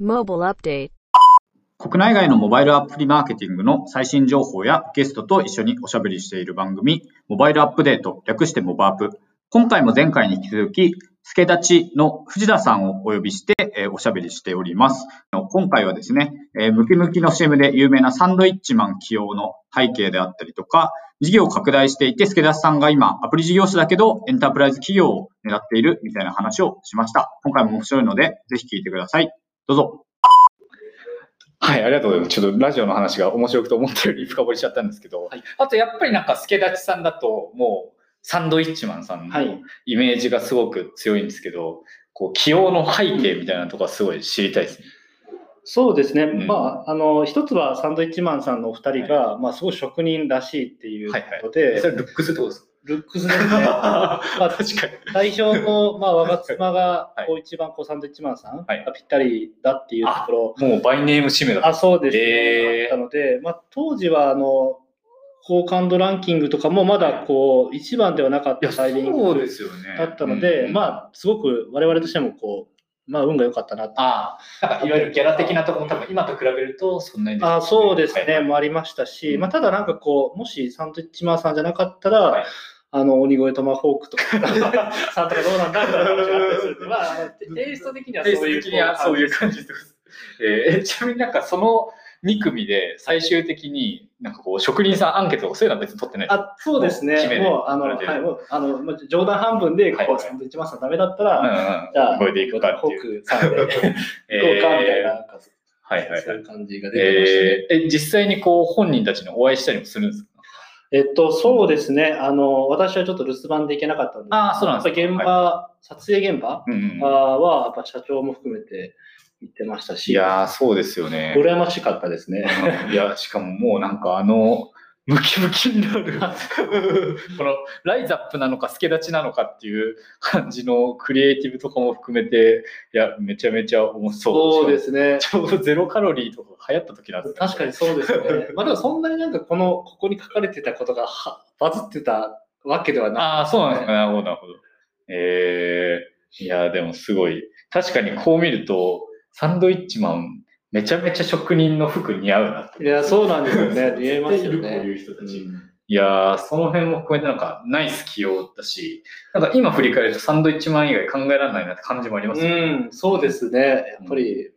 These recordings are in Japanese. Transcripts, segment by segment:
Mobile Update 国内外のモバイルアプリマーケティングの最新情報やゲストと一緒におしゃべりしている番組、モバイルアップデート、略してモバアップ。今回も前回に引き続き、助立ちの藤田さんをお呼びして、えおしゃべりしております。今回はですね、えムキムキの CM で有名なサンドイッチマン起用の背景であったりとか、事業を拡大していて、助立さんが今、アプリ事業者だけど、エンタープライズ企業を狙っているみたいな話をしました。今回も面白いので、ぜひ聞いてください。どうぞ。はい、ありがとうございます。ちょっとラジオの話が面白くて思ったより深掘りしちゃったんですけど、あとやっぱりなんか助立ちさんだと、もうサンドイッチマンさんのはい。イメージがすごく強いんですけど、こう起用の背景みたいなところはすごい知りたいですね。そうですね、ん。まあ、あの一つはサンドイッチマンさんのお二人が、まあ、すごい職人らしいっていうことで、それルックスってことですルックスですね、まあ、か確かに。代表の、まあ、我が妻がはい。こう一番こうサンドイッチマンさんはい。がぴったりだっていうところ、もうバイネーム指名だった。あそうですね、へー。あったので、まあ、当時はあの好感度ランキングとかもまだこう一番ではなかったタイミングそうですよね。だったので、うん。まあ、すごく我々としてもこう、まあ、運が良かったなと。ああ、なんかいわゆるギャラ的なところも多分今と比べるとそんなにあそうですね、はいもありましたし、うん。まあ、ただなんかこう、もしサンドイッチマンさんじゃなかったら、はい。あの鬼越トマホークとか。さんとかどうなんだみたいな話があったりするまあテイスト的にはテイストそういう的にはそういう感じです。えーちなみになんかその2組で最終的になんかこう職人さんアンケートとかそういうのは別に取ってないあそうですね、もうあの、はい、もうあのまあ冗談半分でこう、サンドイッチマンさんダメだったら、じゃあ、これでいくかってホーいう。クさんで行こうかみたいな、えー。なんかはいはそういう。感じが出てましたね。え実際にこう本人たちにお会いしたりもするんですか？えっと、そうですね。あの、私はちょっと留守番で行けなかったんですあーそうなんです現場、撮影現場は、やっぱ社長も含めて行ってましたし、いやーそうですよね。羨ましかったですね。いや、しかももうなんかあの、ムキムキになる、このライザップなのか、助立ちなのかっていう感じのクリエイティブとかも含めて、いや、めちゃめちゃ面白そう。そうですね。ちょうどゼロカロリーとか流行った時なんですね確かにそうですね。まあでもそんなになんかこの、ここに書かれてたことがはバズってたわけではなああ、そうなんですか。なるほど、なるほど。えー、いや、でもすごい。確かにこう見ると、サンドイッチマン、めちゃめちゃ職人の服似合うなってい。いや、そうなんですよね。見えますよ知っているこうね。いう人たち。うんいやー、その辺も含めてなんかナイス起用だし、なんか今振り返るとサンドイッチマン以外考えられないなって感じもありますね。うん、そうですね。やっぱり、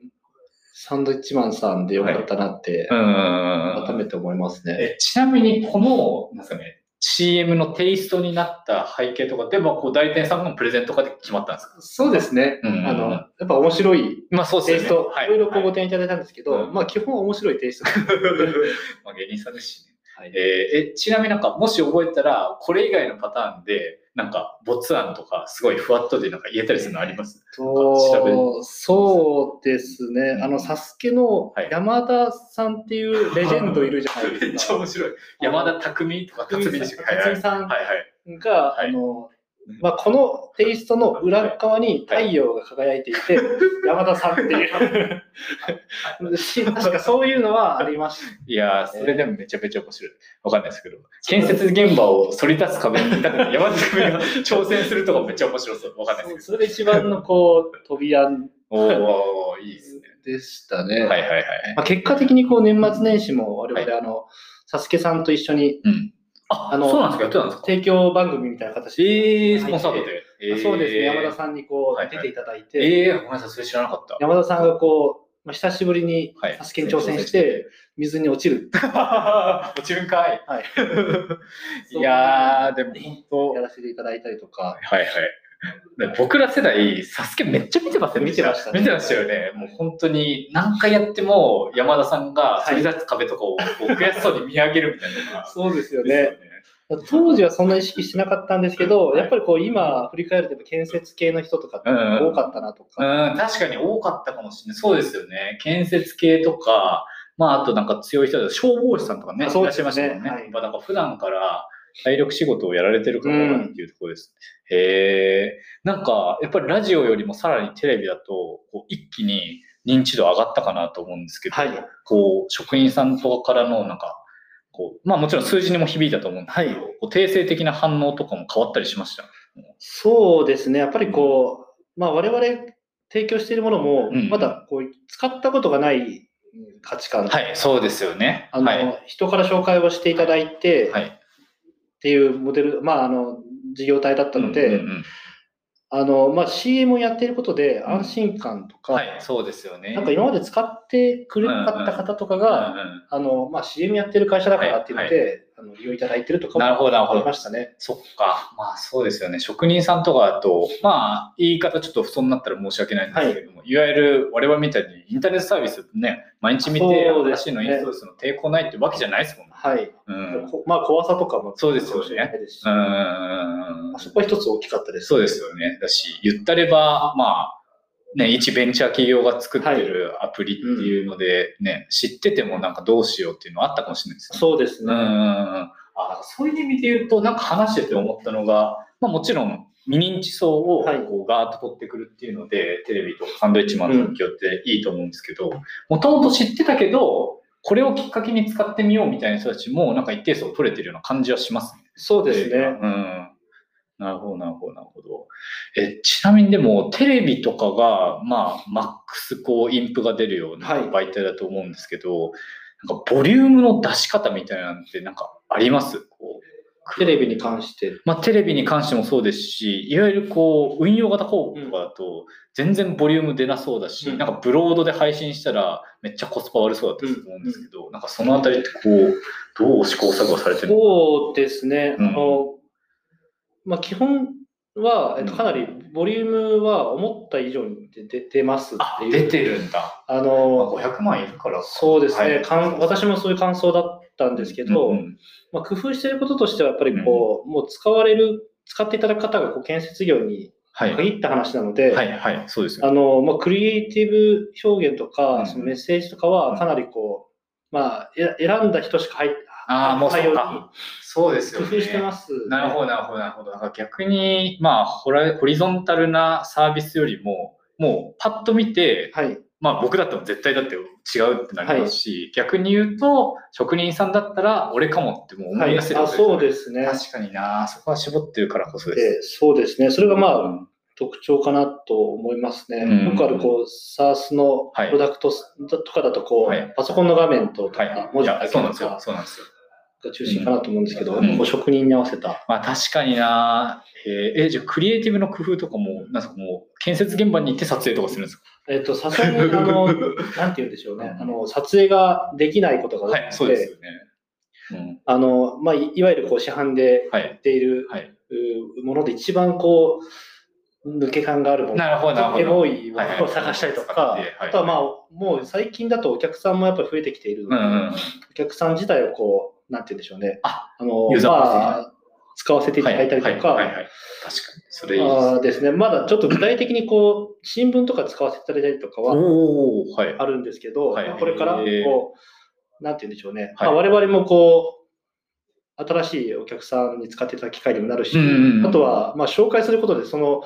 サンドイッチマンさんでよかったなって、うん。改めて思いますね。えちなみにこの、なんですかね、CM のテイストになった背景とかでも、こう代理店さんのプレゼントとかで決まったんですか？そうですね。うんあの、やっぱ面白いまあそうですよね。テイスト、はいろいろこうごはい提案いただいたんですけど、うんまあ基本面白いテイスト。まあ芸人さんですしね。はいえーえちなみになんか、もし覚えたら、これ以外のパターンで、なんか、没案とか、すごいふわっとでなんか言えたりするのあります？調べとそうですね、うんあの、サスケのはい山田さんっていうレジェンドいるじゃないめっですか。ちゃ面白い。山田匠とか辰巳でしたっけ辰巳さんはいはい。が、はいあの、まあ、このテイストの裏側に太陽が輝いていて、山田さんっていう。し確かそういうのはありました。いやー、それでもめちゃめちゃ面白い。わかんないですけど、建設現場を反り立つ壁に、山田匠が挑戦するとかめっちゃ面白そう。わかんないですけそれが一番のこう、飛び案ど。おー、いいですね。でしたね。はいはいはい。まあ、結果的にこう年末年始も我々、あの、サスケさんと一緒にうん。あ、あのそうなんですかやってたんですか？提供番組みたいな形で、えー、スポンサードで。えーそうですね、山田さんにこはいうはい出ていただいて、えー、ごめんなさい、それ知らなかった。山田さんがこう、まあ、久しぶりにはいサスケに挑戦して、水に落ちる。落ちるんかい。はい。いやー、でも本当やらせていただいたりとか、はいはい。で僕ら世代、サスケめっちゃ見てますよね。見てましたね見てましたよね。もう本当に何回やっても山田さんがはい反り立つ壁とかを悔しそうに見上げるみたいな。そうですよね。当時はそんな意識してなかったんですけど、やっぱりこう今振り返ると建設系の人とか多かったなとか、うん、確かに多かったかもしれない。そうですよね。建設系とか、まああとなんか強い人で消防士さんとかね、いらっしあそうですねゃいましたもんね。はいまあなんか普段から体力仕事をやられてる方だっていうところです。へえ。なんか、やっぱりラジオよりもさらにテレビだと、こう一気に認知度上がったかなと思うんですけど、はいこう、職員さんとかからのなんか、こう、まあもちろん数字にも響いたと思うんですけど、はいこう定性的な反応とかも変わったりしました？そうですね、やっぱりこう、まあ我々提供しているものもうん、まだこう使ったことがない価値観、はい、そうですよね。あのはい。人から紹介をしていただいて、はい。っていうモデル、まあ、あの事業体だったので、うんうんうん。あのまあ、CM をやっていることで安心感とか、はい、そうですよね。なんか今まで使ってくれなかった方とかが、うんうんあのまあ、CM やってる会社だからっていうので、あの利用いただいてるとかもなるほど、なるほありど。ましたね。そっか。まあそうですよね。職人さんとかだと、まあ言い方ちょっと不損になったら申し訳ないんですけれども、い、わゆる我々みたいにインターネットサービスね、毎日見て新しいのインストールするの抵抗ないってわけじゃないですもんね。はい。うん。こまあ、怖さとかもそうですよねうんそこは一つ大きかったです。そうですよね。だし、言ったれば、まあ、ね、一ベンチャー企業が作ってるアプリっていうので、ね、知っててもなんかどうしようっていうのはあったかもしれないですよね。そうですね。うんうんうんあそういう意味で言うと、なんか話してて思ったのが、まあ、もちろん未認知層をはいこうガーッと取ってくるっていうので、テレビとかサンドイッチマンの時っていいと思うんですけど、もともと知ってたけど、これをきっかけに使ってみようみたいな人たちも、なんか一定数取れてるような感じはしますね。そうですね。うん。なるほど、なるほど、なるほど。え、ちなみにでも、テレビとかが、まあ、マックス、こう、インプが出るようなはい。媒体だと思うんですけど、なんか、ボリュームの出し方みたいなのって、なんか、あります？こう。テレビに関して。まあ、テレビに関してもそうですし、いわゆるこう、運用型広告とかだと、全然ボリューム出なそうだし、うん。なんかブロードで配信したら、めっちゃコスパ悪そうだったと思うんですけど、なんかそのあたりってこう、どう試行錯誤されてるそうですね。うん。あの、まあ、基本は、えっと、うんかなりボリュームは思った以上に出出出ますっていう。出てるんだ。あまあ、の、500万いるから。そうですね、はいかん私もそういう感想だったんですけど、うんうんまあ、工夫していることとしては、やっぱりこう、もう使われる、使っていただく方がこう建設業にはい。限った話なので、はい、はい、そうですよ。あの、まあ、クリエイティブ表現とか、うんそのメッセージとかはかなりこう、まあ、え選んだ人しか入って、ああ、もうそうか。そうですよね。工夫してます、ね。なるほど、なるほど、なるほど。だから逆に、まあホラ、ホリゾンタルなサービスよりも、もうパッと見て、はい。まあ僕だったら絶対だって違うってなりますし、逆に言うと、職人さんだったら俺かもってもう思はいい、出せるあそうすですね。確かにな、そこは絞ってるからこそです。でそうですね。それがまあ、うん特徴かなと思いますね。うんよくあるこう、SARS のはいプロダクトとかだとこう、はいパソコンの画面とか、文字だけそうなんですよ。とかそうなんですよ。が中心かなと思うんですけど、うん職人に合わせた。まあ確かにな、えーえじゃあクリエイティブの工夫とかも、なんすかもう、建設現場に行って撮影とかするんですか？えっ、と、さすがに、あの、なんて言うんでしょうね。あの、撮影ができないことが多くて、はい、そうですよね。うん。あの、まあ、いいわゆるこう市販で売はい。っている、はい。うもので一番こう、抜け感があるもの。エモいものを探したりと使かあとはまあ、もう最近だとお客さんもやっぱり増えてきているので、うんうん。お客さん自体をこう、なんて言うんでしょうね。あの、ユーザーま的あ、使わせていただいたりとか、はいはいはいはい確かに。それいいです。ですね、まだちょっと具体的にこう、新聞とか使わせていただいたりとかはおおはい。あるんですけど、はいまあこれからこう、なんて言うんでしょうね。はいまあ、我々もこう、新しいお客さんに使っていただく機会にもなるし、うんうんうんあとは、まあ、紹介することで、その、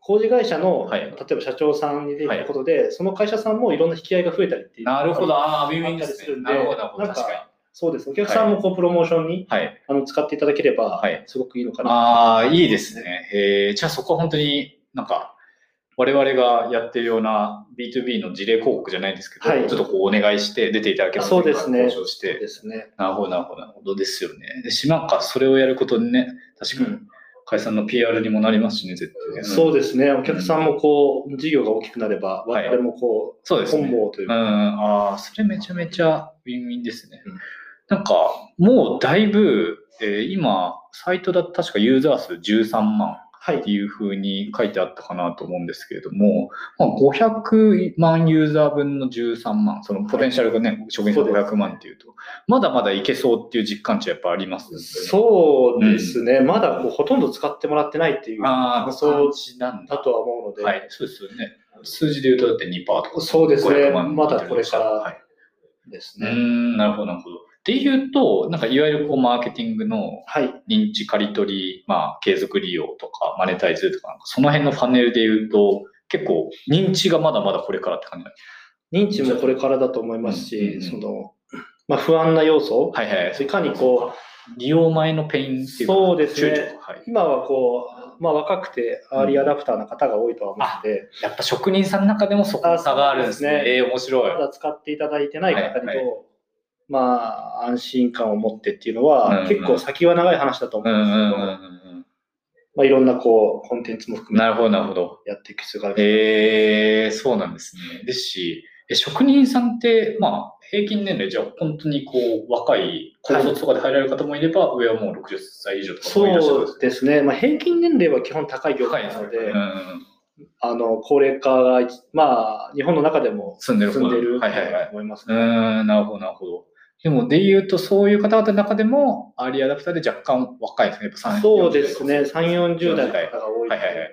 工事会社の、はい例えば社長さんに出たことで、その会社さんもいろんな引き合いが増えたりっていう。なるほど。ああ、ウィンウィンあですね。ったりするんでなるほど、確かそうです。お客さんもこうプロモーションにに。はい。あの使っていただければはい、すごくいいのかな。ああ、いいですね。えー、じゃあそこは本当になんか、我々がやってるような B2B の事例広告じゃないですけど、はいちょっとこうお願いして出ていただければそうですね交渉してそうですね。なるほど、なるほど、なるほどですよね。でし、なんかそれをやることでね、確かに解散の PR にもなりますしね、絶対。そうですね。お客さんもこう、事業が大きくなれば、はい我々もこう、そうですね。本望といううん、か、ああ、それめちゃめちゃウィンウィンですね。うんなんか、もうだいぶ、えー今、サイトだと確かユーザー数13万はいって。いうふうに書いてあったかなと思うんですけれども、まあ、500万ユーザー分の13万、そのポテンシャルがね、職員さんそうです500万っていうと、まだまだいけそうっていう実感値はやっぱありますそうですね。まだこうほとんど使ってもらってないっていうああ、感そう想なんだ。だとは思うので、はい、そうですよね。数字で言うとだって2%とか。そうですね500万まだこれからはいですね。うーん、なるほど、なるほど。っていうと、なんかいわゆるこうマーケティングのはい。認知刈り取り、まあ継続利用とかマネタイズとか、その辺のパネルで言うと、結構認知がまだまだこれからって感じ認知もこれからだと思いますし、うんその、まあ、不安な要素、はいはい。いかにこ利用前のペインっていうか、そうですね。今はこまあ、若くてアーリーアダプターな方が多いとは思うので、やっぱ職人さんの中でもそこの差があるんですね。えー面白い。まだ使っていただいてない方にまあ、安心感を持ってっていうのは、結構先は長い話だと思ううんんですけど、まあ、いろんなこうコンテンツも含めてなるほど、なるほど。やっていく必要がある。えー、そうなんですね。ですし、え職人さんって、まあ、平均年齢じゃあ本当にこう、若い、高卒とかで入られる方もいれば、上はもう60歳以上とかもいらっしゃるそうですね、まあ、平均年齢は基本高い業界なので、うんあの高齢化が、まあ、日本の中でも住んでる進んでいるとはいはいはい。思いますうーん、なるほど、なるほど。でも、で言うと、そういう方々の中でも、アーリーアダプターで若干若いですね。やっぱ3そうですね、3、40 40代の方が多いので、はいはいはい。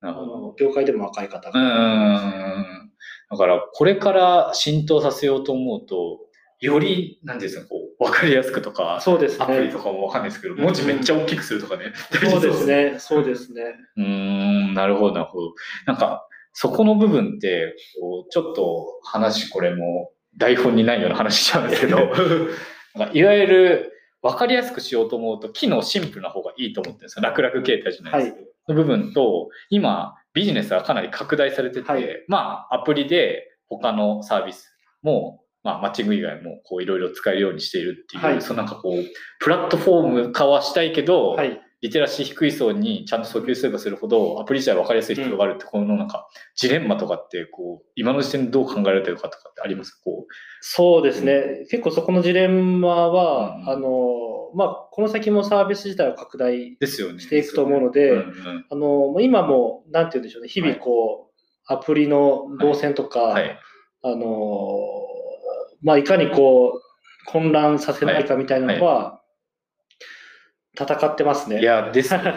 なあるほど。の業界でも若い方うーが。ん。だから、これから浸透させようと思うと、より、なんですか、こう、わかりやすくとか、そうですアプリね。とかもわかんないですけど、文字めっちゃ大きくするとかね。そうですね、そうですね。うーん、なるほど、なるほど。なんか、そこの部分って、こうちょっと話、これも台本にないような話しちゃうんですけど、いわゆる分かりやすくしようと思うと、機能シンプルな方がいいと思ってるんですよ。楽々形態じゃないですけど。の部分と、今、ビジネスはかなり拡大されてて、はいまあ、アプリで他のサービスも、まあ、マッチング以外も、こう、いろいろ使えるようにしているっていう、はいそのなんかこう、プラットフォーム化はしたいけど、はい。リテラシー低い層にちゃんと訴求すればするほど、アプリ自体分かりやすい必要があるって、このなんか、ジレンマとかって、こう、今の時点でどう考えられてるかとかってあります？こそうですね、結構そこのジレンマは、うん。あの、まあ、この先もサービス自体を拡大うですよね。していくと思うのでうんうん。あの、今も、なんて言うんでしょうね、日々こう、アプリの動線とか、はい。あの、まあ、いかにこう、混乱させないかみたいなのは、戦ってますね。いや、ですよね。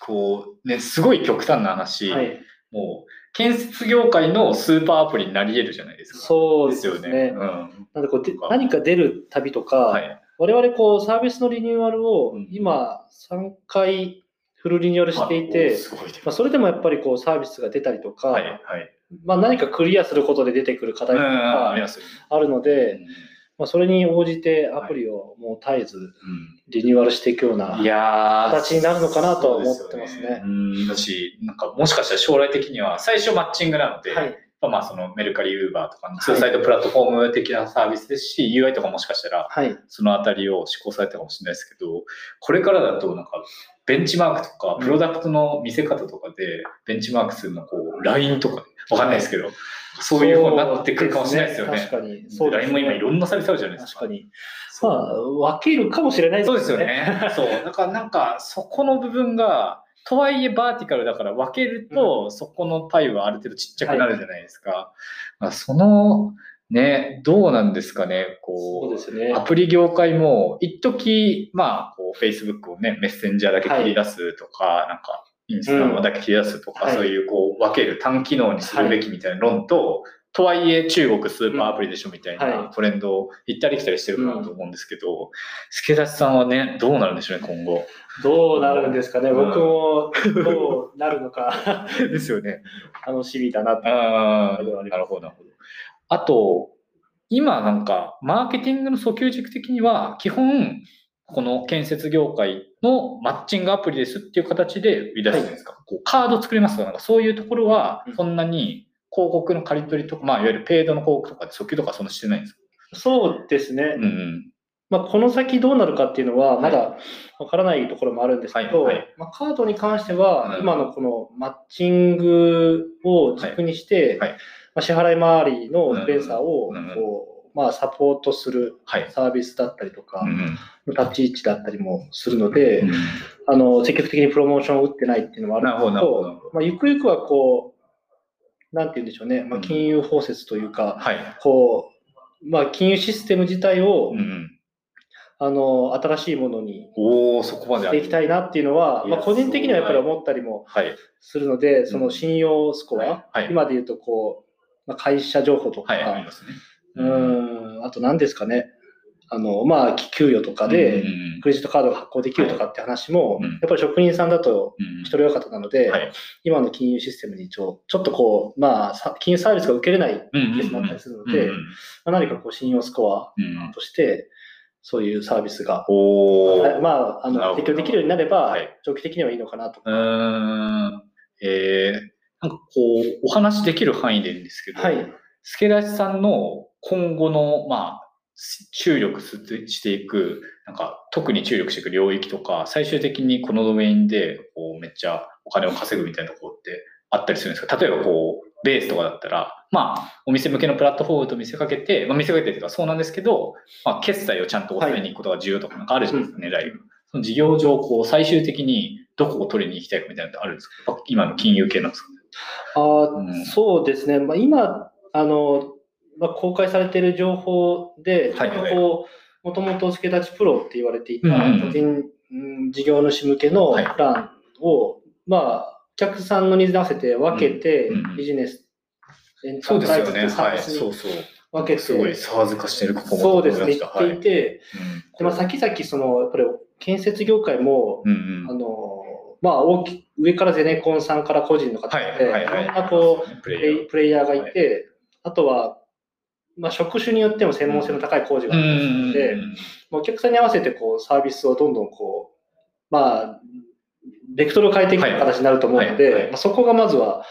こう、ね、すごい極端な話、はい、もう、建設業界のスーパーアプリになり得るじゃないですか。そうでですすね。よね。うん。なんでこうで何か出るたびとか、はい。我々こうサービスのリニューアルをうん今3回フルリニューアルしていて、まあ、それでもやっぱりこうサービスが出たりとか、はい、はい。まあ、何かクリアすることで出てくる課題とか。あるので、うんまあ、それに応じてアプリをもう絶えずうん。リニューアルしていくような、形になるのかなとは思ってますね。そうん、だし、なんかもしかしたら将来的には、最初マッチングなので、はい、まあそのメルカリ、ウーバーとかのツーサイドプラットフォーム的なサービスですし、UI とかもしかしたらはい、そのあたりを施行されたかもしれないですけど、これからだとなんかベンチマークとか、プロダクトの見せ方とかで、ベンチマークするのこう、LINE とか、わかんないですけど、そういうふうになってくるかもしれないですよね。ね確かに。そうです LINE も今いろんなサービスあるじゃないですか。確かに。まあ、分けるかもしれないそうですよ。ね。そう。だからなんか、そこの部分が、とはいえバーティカルだから分けると、そこのパイはある程度ちっちゃくなるじゃないですか。まあ、その、ね、どうなんですかね、こですねう、ア。プリ業界も、一時まあ、こう、Facebook をね、メッセンジャーだけ切り出すとか、なんか、インスタだけ切り出すとか、はいそういうこう、分ける単機能にするべきみたいな論と、とはいえ中国スーパーアプリでしょみたいうんはないトレンドを行ったり来たりしてるかなと思うんですけど、助立さんはね、どうなるんでしょうね、今後。どうなるんですかね。うん僕もどうなるのか ですよね。楽しみだなと。ああ、なるほどなるほど、なるほど。あと、今なんか、マーケティングの訴求軸的には、基本、この建設業界のマッチングアプリですっていう形で売り出してるんですか、こうカード作りますとか、なんかそういうところはうん、そんなに広告の借り取りとか、まあ、いわゆるペイドの広告とかで訴求とかそんなしてないんですか？そうですね。うんうん。まあ、この先どうなるかっていうのは、はい。まだわからないところもあるんですけど、はいはい。まあ、カードに関しては、うん。今のこのマッチングを軸にして、はい。はい。まあ、支払い回りのインサーをこう、まあ、サポートするはい。サービスだったりとか立ち位置だったりもするので、うんあの積極的にプロモーションを打ってないっていうのもあるんですけなるほどなるほど、まあ、ゆくゆくはこう、なんて言うんでしょうね、まあ、うん。金融包摂というか、はい。こう、まあ、金融システム自体を、あの新しいものにしていきたいなっていうのは、まあ、個人的にはやっぱり思ったりもはい。するので、その信用スコア、今で言うとこう、まあ、会社情報とか、はい、ありますね。うーん、あと何ですかね、あのまあ、給与とかで、クレジットカードが発行できるとかって話も、うん。やっぱり職人さんだとうん一人親方なので、はい。今の金融システムにちょちょっとこう、まあ、さ金融サービスが受けれないケースもあったりするので、何かこう信用スコアとして、そういうサービスが。まあ、あの、提供できるようになればはい、長期的にはいいのかなと。う。えー、なんかこう、お話できる範囲でいいんですけど、はい。助立さんの今後の、まあ、注力すしていく、なんか特に注力していく領域とか、最終的にこのドメインでこうめっちゃお金を稼ぐみたいなところってあったりするんですか？例えばこう、ベースとかだったら、まあ、お店向けのプラットフォームと見せかけて、まあ見せかけてというかそうなんですけど、まあ、決済をちゃんと抑えに行くことが重要とかなんかあるじゃないですか、狙い。が。その事業上、こう、最終的にどこを取りに行きたいかみたいなのってあるんですか？今の金融系なんですかね？あうん。ーそうですね。まあ、今、あの、まあ、公開されている情報で、はいはいこう、もともと助立ちプロって言われていた個人、うん事業主向けのはいプランを、まあ、お客さんのニーズに合わせて分けて、ビジネス、エンタそうープライズですよね。はい。とサービスにそうそう。分けて、すごい、サーズ化してる、ここも。そうですね、言っていて、うんでまあ、先々、その、やっぱり建設業界も、うんうん。あの、まあ、大き上からゼネコンさんから個人の方はで、いはいはい。いろんなこう、プレイヤーがいて、あとは、まあ、職種によっても専門性の高い工事があるので、まあお客さんに合わせてこうサービスをどんどんこう、まあ、ベクトルを変えていく形になると思うので、まあ、そこがまずは、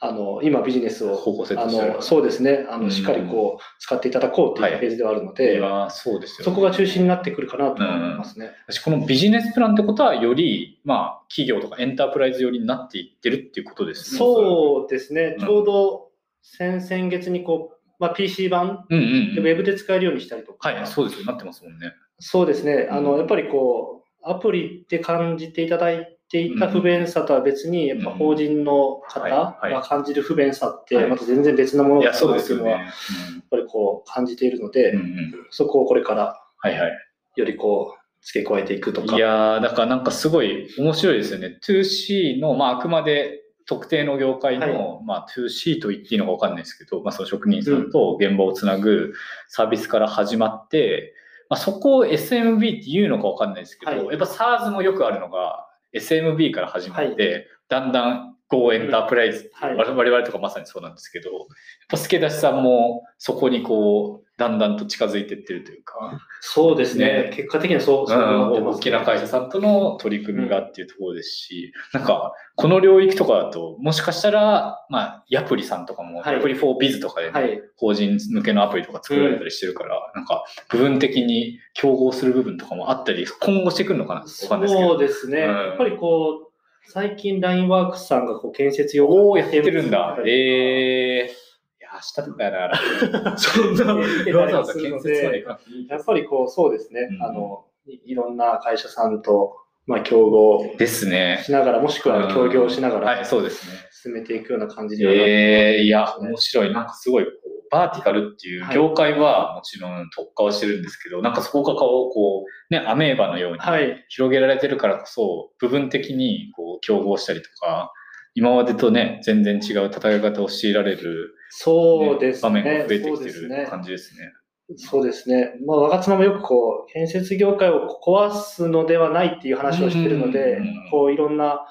あの、今ビジネスを、あの、そうですね、あうん。の、しっかりこう、使っていただこうというフェーズではあるのいで、やそうですよ、そこが中心になってくるかなと思いますね。私このビジネスプランってことは、より、まあ、企業とかエンタープライズ寄りになっていってるっていうことですね。そうですね、うんちょうど先々月にこう、まあ、PC 版。でウェブで使えるようにしたりとか、はい、そうですよ。なってますもんね。そうですね。あの、うんやっぱりこう、アプリって感じていただいていた不便さとは別に、やっぱ法人の方が感じる不便さって、はいまた全然別なものだそうなっていうのは、やですよねっ。ぱりこう感じているので、うんうんうんそこをこれからはいはい。よりこう、付け加えていくとか。いやー、だからなんかすごい面白いですよね。2C の、まあ、あくまで特定の業界の、まあ、2C と言っていいのか分かんないですけど、まあ、その職人さんと現場をつなぐサービスから始まって、まあ、そこを SMB っていうのか分かんないですけど、はい。やっぱ SARS もよくあるのが SMB から始まって、だんだん Go エンタープライズ、はい。我々とかまさにそうなんですけど、やっぱ助出さんもそこにこう、だんだんと近づいていってるというか、そうですね。ね。結果的にはそう、そうなってます、大きな会社さんとの取り組みがっていうところですし、なんか、この領域とかだと、もしかしたら、まあ、ヤプリさんとかも、はい。ヤプリ for Biz とかでね、はい。法人向けのアプリとか作られたりしてるから、なんか、部分的に競合する部分とかもあったり、今後してくるのかな？そうですね。うん。やっぱりこう、最近 LINEWORKS さんがこう建設用おおやってるんだ。はいええいや、明日とかやな。そんな、見てたりもするのでやっぱりこう、そうですね。うんあの、いいろんな会社さんと、まあ、競合ですね。しながら、もしくは協業しながらはい、そうですね。進めていくような感じではなええいや、面白い。なんかすごい、バーティカルっていうはい業界はもちろん特化をしてるんですけど、なんかそこがこう、こう、ね、アメーバのようにはい。広げられてるからこそ、部分的にこう競合したりとか、今までとね、全然違う戦い方を強いられる、そうです場面がね。増えてそうきてるですね。感じですね。そうですね。まあ、我妻もよくこう、建設業界を壊すのではないっていう話をしてるのでうん、こう、いろんな、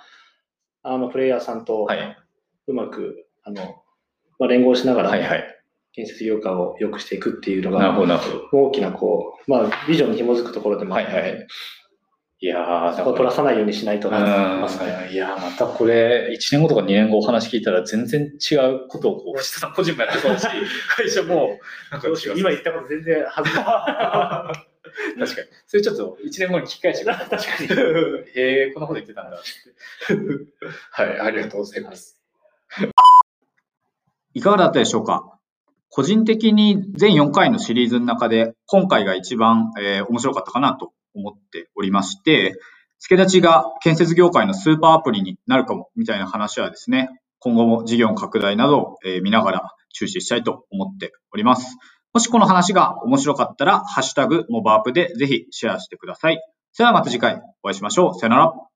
あの、プレイヤーさんとはい。うまく、あの、まあ、連合しながら、はいはい。建設業界を良くしていくっていうのが。大きなこう、まあ、ビジョンに紐づくところでもあるので、はいはいいやー、そこを取らさないようにしないとなと思いますね。うんいや、またこれ、1年後とか2年後お話聞いたら全然違うことをこう、藤田さん個人もやってそうだし、会社も、なんか。今言ったこと全然恥ずか確かに。それちょっと1年後に聞き返してください。確かに。へえ、こんなこと言ってたんだって。はい、ありがとうございます。いかがだったでしょうか？個人的に全4回のシリーズの中で今回が一番、えー面白かったかなと思っておりまして、助立ちが建設業界のスーパーアプリになるかもみたいな話はですね、今後も事業の拡大などを、え見ながら注視したいと思っております。もしこの話が面白かったら、ハッシュタグモバアップでぜひシェアしてください。それではまた次回お会いしましょう。さよなら。